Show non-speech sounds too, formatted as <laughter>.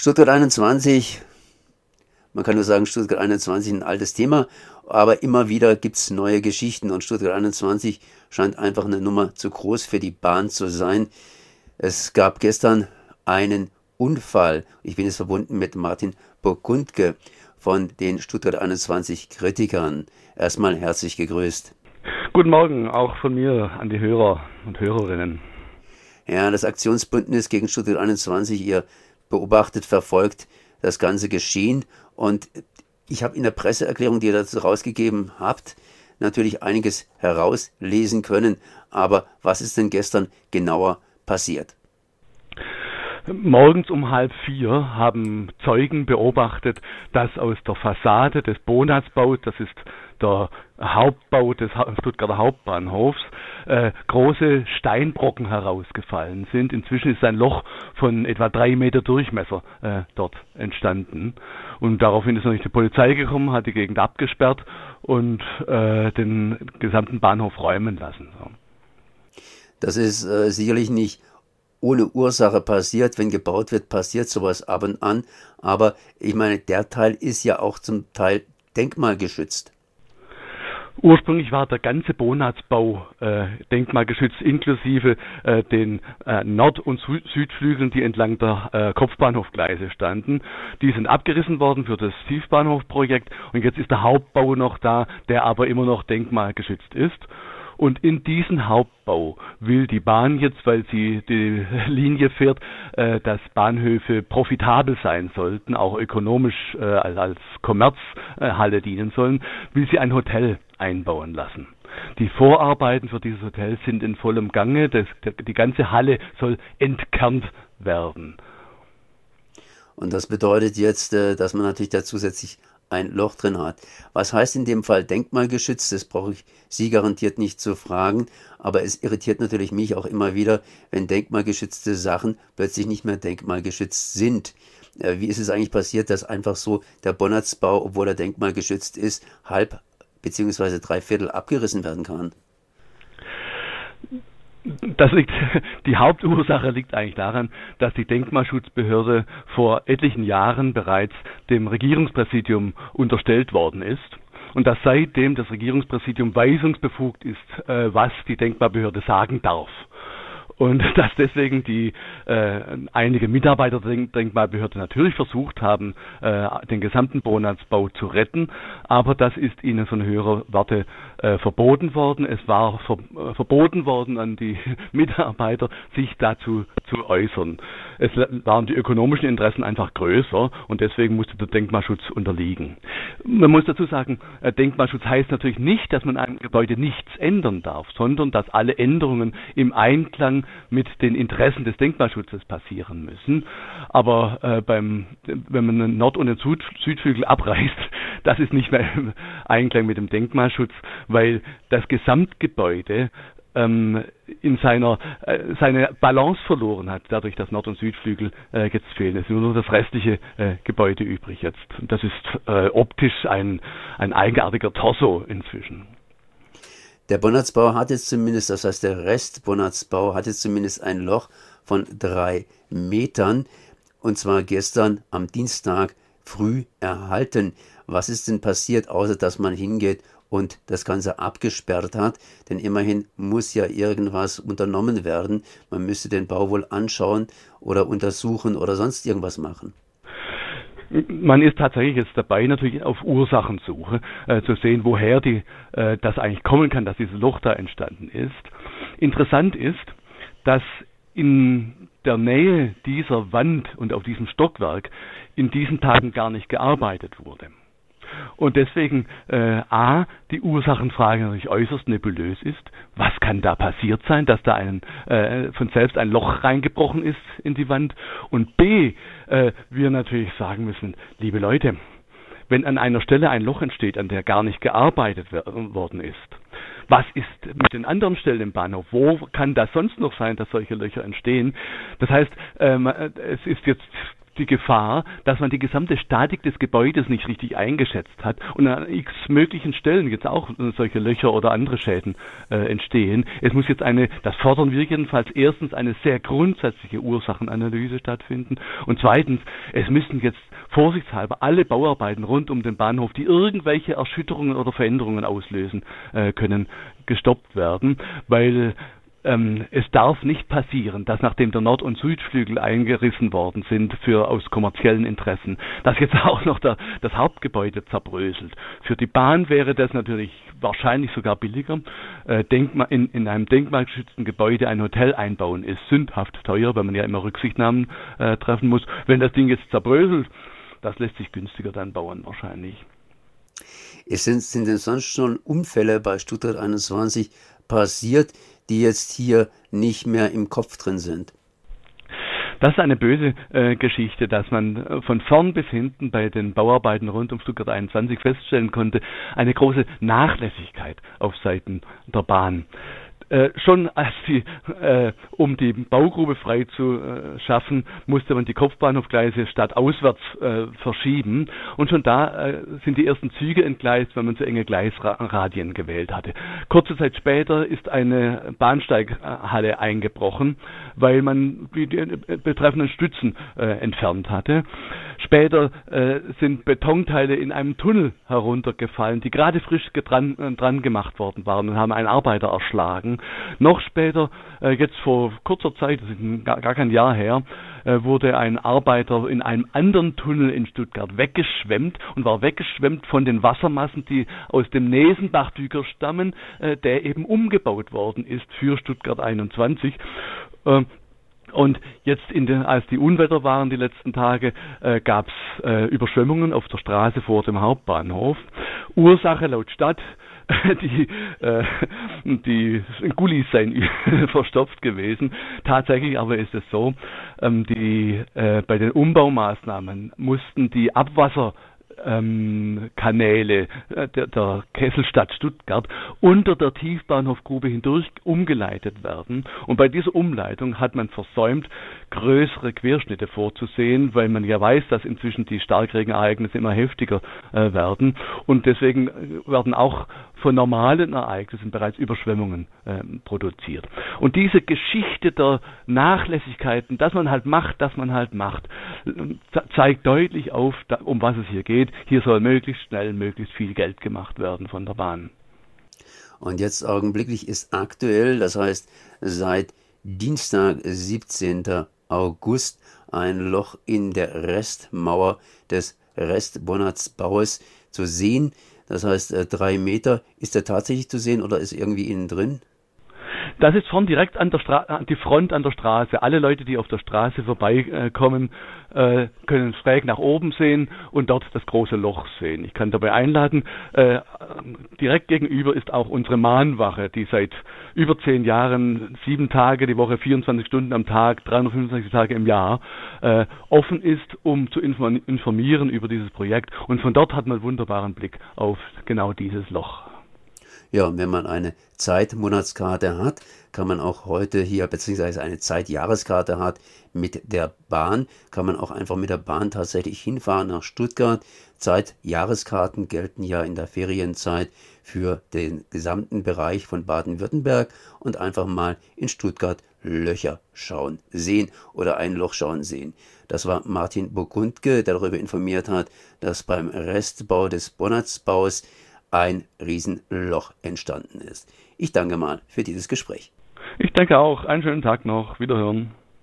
Stuttgart 21, man kann nur sagen, Stuttgart 21 ein altes Thema, aber immer wieder gibt es neue Geschichten und Stuttgart 21 scheint einfach eine Nummer zu groß für die Bahn zu sein. Es gab gestern einen Unfall. Ich bin jetzt verbunden mit Martin Burgundke von den Stuttgart 21 Kritikern. Erstmal herzlich gegrüßt. Guten Morgen, auch von mir an die Hörer und Hörerinnen. Ja, das Aktionsbündnis gegen Stuttgart 21, ihr beobachtet, verfolgt das ganze Geschehen und ich habe in der Presseerklärung, die ihr dazu rausgegeben habt, natürlich einiges herauslesen können. Aber was ist denn gestern genauer passiert? Morgens um halb vier haben Zeugen beobachtet, dass aus der Fassade des Bonatsbaus, das ist der Hauptbau des Stuttgarter Hauptbahnhofs, äh, große Steinbrocken herausgefallen sind. Inzwischen ist ein Loch von etwa drei Meter Durchmesser äh, dort entstanden. Und daraufhin ist natürlich die Polizei gekommen, hat die Gegend abgesperrt und äh, den gesamten Bahnhof räumen lassen. So. Das ist äh, sicherlich nicht ohne Ursache passiert. Wenn gebaut wird, passiert sowas ab und an. Aber ich meine, der Teil ist ja auch zum Teil denkmalgeschützt. Ursprünglich war der ganze Bonatsbau äh, denkmalgeschützt, inklusive äh, den äh, Nord- und Sü Südflügeln, die entlang der äh, Kopfbahnhofgleise standen. Die sind abgerissen worden für das Tiefbahnhofprojekt und jetzt ist der Hauptbau noch da, der aber immer noch denkmalgeschützt ist. Und in diesen Hauptbau will die Bahn jetzt, weil sie die Linie fährt, äh, dass Bahnhöfe profitabel sein sollten, auch ökonomisch äh, als Kommerzhalle dienen sollen, will sie ein Hotel einbauen lassen. Die Vorarbeiten für dieses Hotel sind in vollem Gange. Das, die ganze Halle soll entkernt werden. Und das bedeutet jetzt, äh, dass man natürlich da zusätzlich ein Loch drin hat. Was heißt in dem Fall denkmalgeschützt? Das brauche ich Sie garantiert nicht zu fragen, aber es irritiert natürlich mich auch immer wieder, wenn denkmalgeschützte Sachen plötzlich nicht mehr denkmalgeschützt sind. Äh, wie ist es eigentlich passiert, dass einfach so der Bonnertsbau, obwohl er denkmalgeschützt ist, halb bzw. drei Viertel abgerissen werden kann? Das liegt, <laughs> die Hauptursache liegt eigentlich daran, dass die Denkmalschutzbehörde vor etlichen Jahren bereits dem Regierungspräsidium unterstellt worden ist. Und dass seitdem das Regierungspräsidium weisungsbefugt ist, äh, was die Denkmalbehörde sagen darf und <laughs> dass deswegen die äh, einige Mitarbeiter der Denkmalbehörde natürlich versucht haben, äh, den gesamten Bonatzbau zu retten, aber das ist ihnen von höherer Warte äh, verboten worden. Es war ver äh, verboten worden an die <laughs> Mitarbeiter, sich dazu zu äußern. Es waren die ökonomischen Interessen einfach größer und deswegen musste der Denkmalschutz unterliegen. Man muss dazu sagen, äh, Denkmalschutz heißt natürlich nicht, dass man am Gebäude nichts ändern darf, sondern dass alle Änderungen im Einklang mit den Interessen des Denkmalschutzes passieren müssen. Aber äh, beim, wenn man den Nord- und den Süd Südflügel abreißt, <laughs> das ist nicht mehr im Einklang mit dem Denkmalschutz, weil das Gesamtgebäude ähm, in seiner äh, seine Balance verloren hat, dadurch, dass Nord- und Südflügel äh, jetzt fehlen. Es ist nur das restliche äh, Gebäude übrig jetzt. Und das ist äh, optisch ein, ein eigenartiger Torso inzwischen. Der Bonnatzbau hat jetzt zumindest, das heißt der Rest Bonnatzbau hat jetzt zumindest ein Loch von drei Metern und zwar gestern am Dienstag früh erhalten. Was ist denn passiert, außer dass man hingeht und das Ganze abgesperrt hat? Denn immerhin muss ja irgendwas unternommen werden. Man müsste den Bau wohl anschauen oder untersuchen oder sonst irgendwas machen. Man ist tatsächlich jetzt dabei, natürlich auf Ursachensuche äh, zu sehen, woher die, äh, das eigentlich kommen kann, dass dieses Loch da entstanden ist. Interessant ist, dass in der Nähe dieser Wand und auf diesem Stockwerk in diesen Tagen gar nicht gearbeitet wurde. Und deswegen äh, A, die Ursachenfrage natürlich äußerst nebulös ist. Was kann da passiert sein, dass da ein, äh, von selbst ein Loch reingebrochen ist in die Wand? Und B, äh, wir natürlich sagen müssen, liebe Leute, wenn an einer Stelle ein Loch entsteht, an der gar nicht gearbeitet worden ist, was ist mit den anderen Stellen im Bahnhof? Wo kann das sonst noch sein, dass solche Löcher entstehen? Das heißt, ähm, es ist jetzt die Gefahr, dass man die gesamte Statik des Gebäudes nicht richtig eingeschätzt hat und an x möglichen Stellen jetzt auch solche Löcher oder andere Schäden äh, entstehen. Es muss jetzt eine, das fordern wir jedenfalls erstens eine sehr grundsätzliche Ursachenanalyse stattfinden und zweitens, es müssen jetzt vorsichtshalber alle Bauarbeiten rund um den Bahnhof, die irgendwelche Erschütterungen oder Veränderungen auslösen äh, können, gestoppt werden, weil ähm, es darf nicht passieren, dass nachdem der Nord- und Südflügel eingerissen worden sind für aus kommerziellen Interessen, dass jetzt <laughs> auch noch der, das Hauptgebäude zerbröselt. Für die Bahn wäre das natürlich wahrscheinlich sogar billiger. Äh, Denkmal, in, in einem denkmalgeschützten Gebäude ein Hotel einbauen ist sündhaft teuer, weil man ja immer Rücksichtnahmen äh, treffen muss. Wenn das Ding jetzt zerbröselt, das lässt sich günstiger dann bauen wahrscheinlich. Es sind, sind denn sonst schon Unfälle bei Stuttgart 21 passiert, die jetzt hier nicht mehr im Kopf drin sind? Das ist eine böse äh, Geschichte, dass man äh, von vorn bis hinten bei den Bauarbeiten rund um Stuttgart 21 feststellen konnte, eine große Nachlässigkeit auf Seiten der Bahn. Äh, schon als die, äh, um die Baugrube frei zu äh, schaffen, musste man die Kopfbahnhofgleise stadtauswärts äh, verschieben. Und schon da äh, sind die ersten Züge entgleist, weil man zu enge Gleisradien gewählt hatte. Kurze Zeit später ist eine Bahnsteighalle eingebrochen, weil man die, die betreffenden Stützen entfernt hatte. Später sind Betonteile in einem Tunnel heruntergefallen, die gerade frisch dran, dran gemacht worden waren und haben einen Arbeiter erschlagen. Noch später, äh, jetzt vor kurzer Zeit, das ist gar, gar kein Jahr her, äh, wurde ein Arbeiter in einem anderen Tunnel in Stuttgart weggeschwemmt und war weggeschwemmt von den Wassermassen, die aus dem Nesenbachdüker stammen, äh, der eben umgebaut worden ist für Stuttgart 21. Äh, und jetzt, den, als die Unwetter waren die letzten Tage, äh, gab es äh, Überschwemmungen auf der Straße vor dem Hauptbahnhof. Ursache laut Stadt <laughs> die, äh, die Gullis seien <laughs> verstopft gewesen. Tatsächlich aber ist es so, ähm, die, äh, bei den Umbaumaßnahmen mussten die Abwasser ähm, äh, der, der Kesselstadt Stuttgart unter der Tiefbahnhofgrube hindurch umgeleitet werden. Und bei dieser Umleitung hat man versäumt, größere Querschnitte vorzusehen, weil man ja weiß, dass inzwischen die Starkregenereignisse immer heftiger äh, werden. Und deswegen äh, werden auch von normalen Ereignissen bereits Überschwemmungen äh, produziert. Und diese Geschichte der Nachlässigkeiten, dass man halt macht, dass man halt macht, zeigt deutlich auf, da, um was es hier geht. Hier soll möglichst schnell möglichst viel Geld gemacht werden von der Bahn. Und jetzt augenblicklich ist aktuell, das heißt seit Dienstag, 17. August, ein Loch in der Restmauer des Restbonatsbaues zu sehen. Das heißt, äh, drei Meter. Ist der tatsächlich zu sehen oder ist irgendwie innen drin? Das ist vorn direkt an der Stra die Front an der Straße. Alle Leute, die auf der Straße vorbeikommen, äh, können schräg nach oben sehen und dort das große Loch sehen. Ich kann dabei einladen, äh, direkt gegenüber ist auch unsere Mahnwache, die seit über zehn Jahren, sieben Tage die Woche, 24 Stunden am Tag, 365 Tage im Jahr äh, offen ist, um zu informieren über dieses Projekt. Und von dort hat man einen wunderbaren Blick auf genau dieses Loch. Ja, und wenn man eine Zeitmonatskarte hat, kann man auch heute hier, beziehungsweise eine Zeitjahreskarte hat mit der Bahn, kann man auch einfach mit der Bahn tatsächlich hinfahren nach Stuttgart. Zeitjahreskarten gelten ja in der Ferienzeit für den gesamten Bereich von Baden-Württemberg und einfach mal in Stuttgart Löcher schauen sehen oder ein Loch schauen sehen. Das war Martin Burgundke, der darüber informiert hat, dass beim Restbau des Bonnatsbaus ein Riesenloch entstanden ist. Ich danke mal für dieses Gespräch. Ich danke auch. Einen schönen Tag noch. Wiederhören.